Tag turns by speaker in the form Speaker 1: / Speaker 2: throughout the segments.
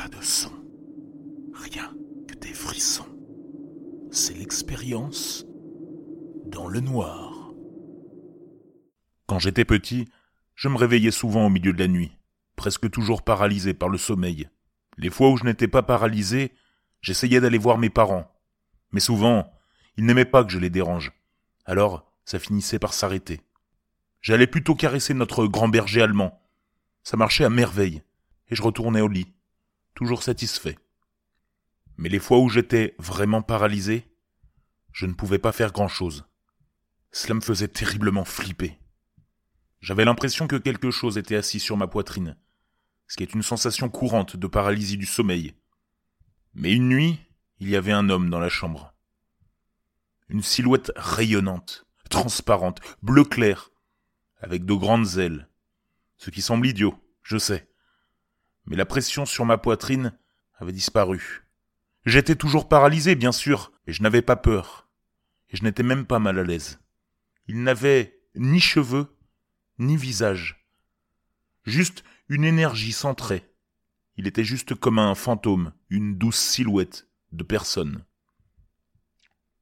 Speaker 1: Pas de son. Rien que des frissons. C'est l'expérience dans le noir. Quand j'étais petit, je me réveillais souvent au milieu de la nuit, presque toujours paralysé par le sommeil. Les fois où je n'étais pas paralysé, j'essayais d'aller voir mes parents. Mais souvent, ils n'aimaient pas que je les dérange. Alors, ça finissait par s'arrêter. J'allais plutôt caresser notre grand berger allemand. Ça marchait à merveille, et je retournais au lit, toujours satisfait. Mais les fois où j'étais vraiment paralysé, je ne pouvais pas faire grand-chose. Cela me faisait terriblement flipper. J'avais l'impression que quelque chose était assis sur ma poitrine, ce qui est une sensation courante de paralysie du sommeil. Mais une nuit, il y avait un homme dans la chambre. Une silhouette rayonnante, transparente, bleu clair, avec de grandes ailes. Ce qui semble idiot, je sais. Mais la pression sur ma poitrine avait disparu. J'étais toujours paralysé, bien sûr, et je n'avais pas peur. Et je n'étais même pas mal à l'aise. Il n'avait ni cheveux, ni visage. Juste une énergie centrée. Il était juste comme un fantôme, une douce silhouette de personne.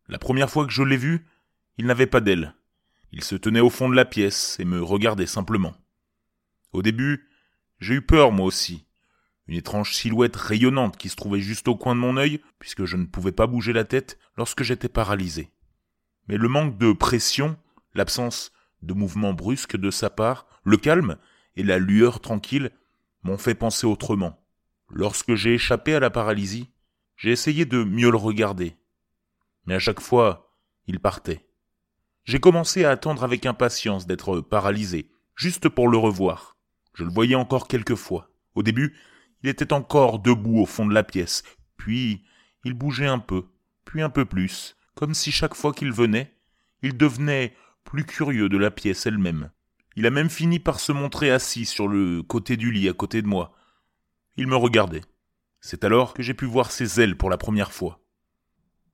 Speaker 1: La première fois que je l'ai vu, il n'avait pas d'aile. Il se tenait au fond de la pièce et me regardait simplement. Au début, j'ai eu peur moi aussi. Une étrange silhouette rayonnante qui se trouvait juste au coin de mon œil, puisque je ne pouvais pas bouger la tête lorsque j'étais paralysé. Mais le manque de pression, l'absence de mouvement brusque de sa part, le calme et la lueur tranquille m'ont fait penser autrement. Lorsque j'ai échappé à la paralysie, j'ai essayé de mieux le regarder. Mais à chaque fois, il partait. J'ai commencé à attendre avec impatience d'être paralysé, juste pour le revoir. Je le voyais encore quelques fois. Au début, il était encore debout au fond de la pièce, puis il bougeait un peu, puis un peu plus, comme si chaque fois qu'il venait, il devenait plus curieux de la pièce elle-même. Il a même fini par se montrer assis sur le côté du lit à côté de moi. Il me regardait. C'est alors que j'ai pu voir ses ailes pour la première fois.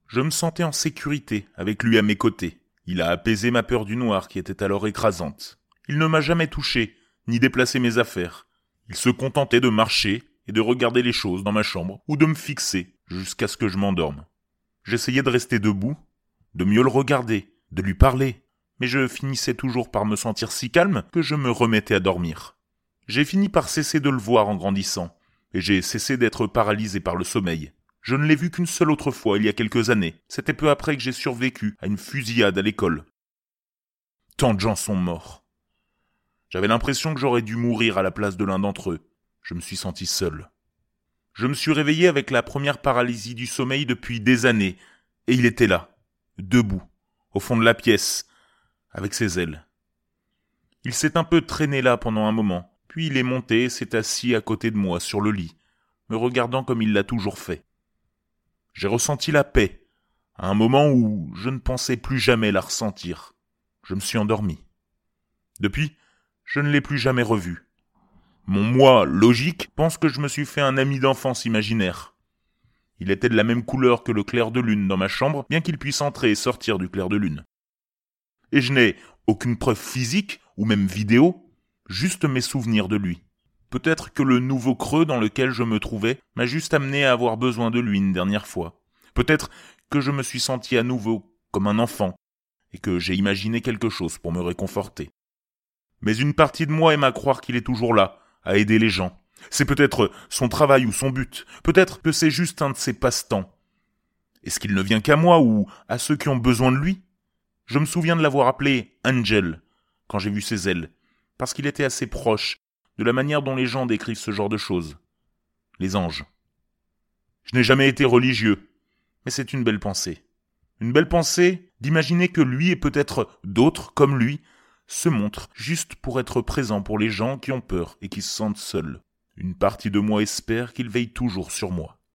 Speaker 1: Je me sentais en sécurité avec lui à mes côtés. Il a apaisé ma peur du noir qui était alors écrasante. Il ne m'a jamais touché, ni déplacé mes affaires. Il se contentait de marcher et de regarder les choses dans ma chambre ou de me fixer jusqu'à ce que je m'endorme. J'essayais de rester debout, de mieux le regarder, de lui parler, mais je finissais toujours par me sentir si calme que je me remettais à dormir. J'ai fini par cesser de le voir en grandissant, et j'ai cessé d'être paralysé par le sommeil. Je ne l'ai vu qu'une seule autre fois il y a quelques années. C'était peu après que j'ai survécu à une fusillade à l'école. Tant de gens sont morts. J'avais l'impression que j'aurais dû mourir à la place de l'un d'entre eux. Je me suis senti seul. Je me suis réveillé avec la première paralysie du sommeil depuis des années, et il était là, debout, au fond de la pièce, avec ses ailes. Il s'est un peu traîné là pendant un moment, puis il est monté et s'est assis à côté de moi sur le lit, me regardant comme il l'a toujours fait. J'ai ressenti la paix, à un moment où je ne pensais plus jamais la ressentir. Je me suis endormi. Depuis, je ne l'ai plus jamais revu. Mon moi logique pense que je me suis fait un ami d'enfance imaginaire. Il était de la même couleur que le clair de lune dans ma chambre, bien qu'il puisse entrer et sortir du clair de lune et je n'ai aucune preuve physique ou même vidéo, juste mes souvenirs de lui. Peut-être que le nouveau creux dans lequel je me trouvais m'a juste amené à avoir besoin de lui une dernière fois. Peut-être que je me suis senti à nouveau comme un enfant, et que j'ai imaginé quelque chose pour me réconforter. Mais une partie de moi aime à croire qu'il est toujours là, à aider les gens. C'est peut-être son travail ou son but, peut-être que c'est juste un de ses passe-temps. Est-ce qu'il ne vient qu'à moi ou à ceux qui ont besoin de lui? Je me souviens de l'avoir appelé Angel quand j'ai vu ses ailes, parce qu'il était assez proche de la manière dont les gens décrivent ce genre de choses. Les anges. Je n'ai jamais été religieux, mais c'est une belle pensée. Une belle pensée d'imaginer que lui et peut-être d'autres comme lui se montrent juste pour être présents pour les gens qui ont peur et qui se sentent seuls. Une partie de moi espère qu'il veille toujours sur moi.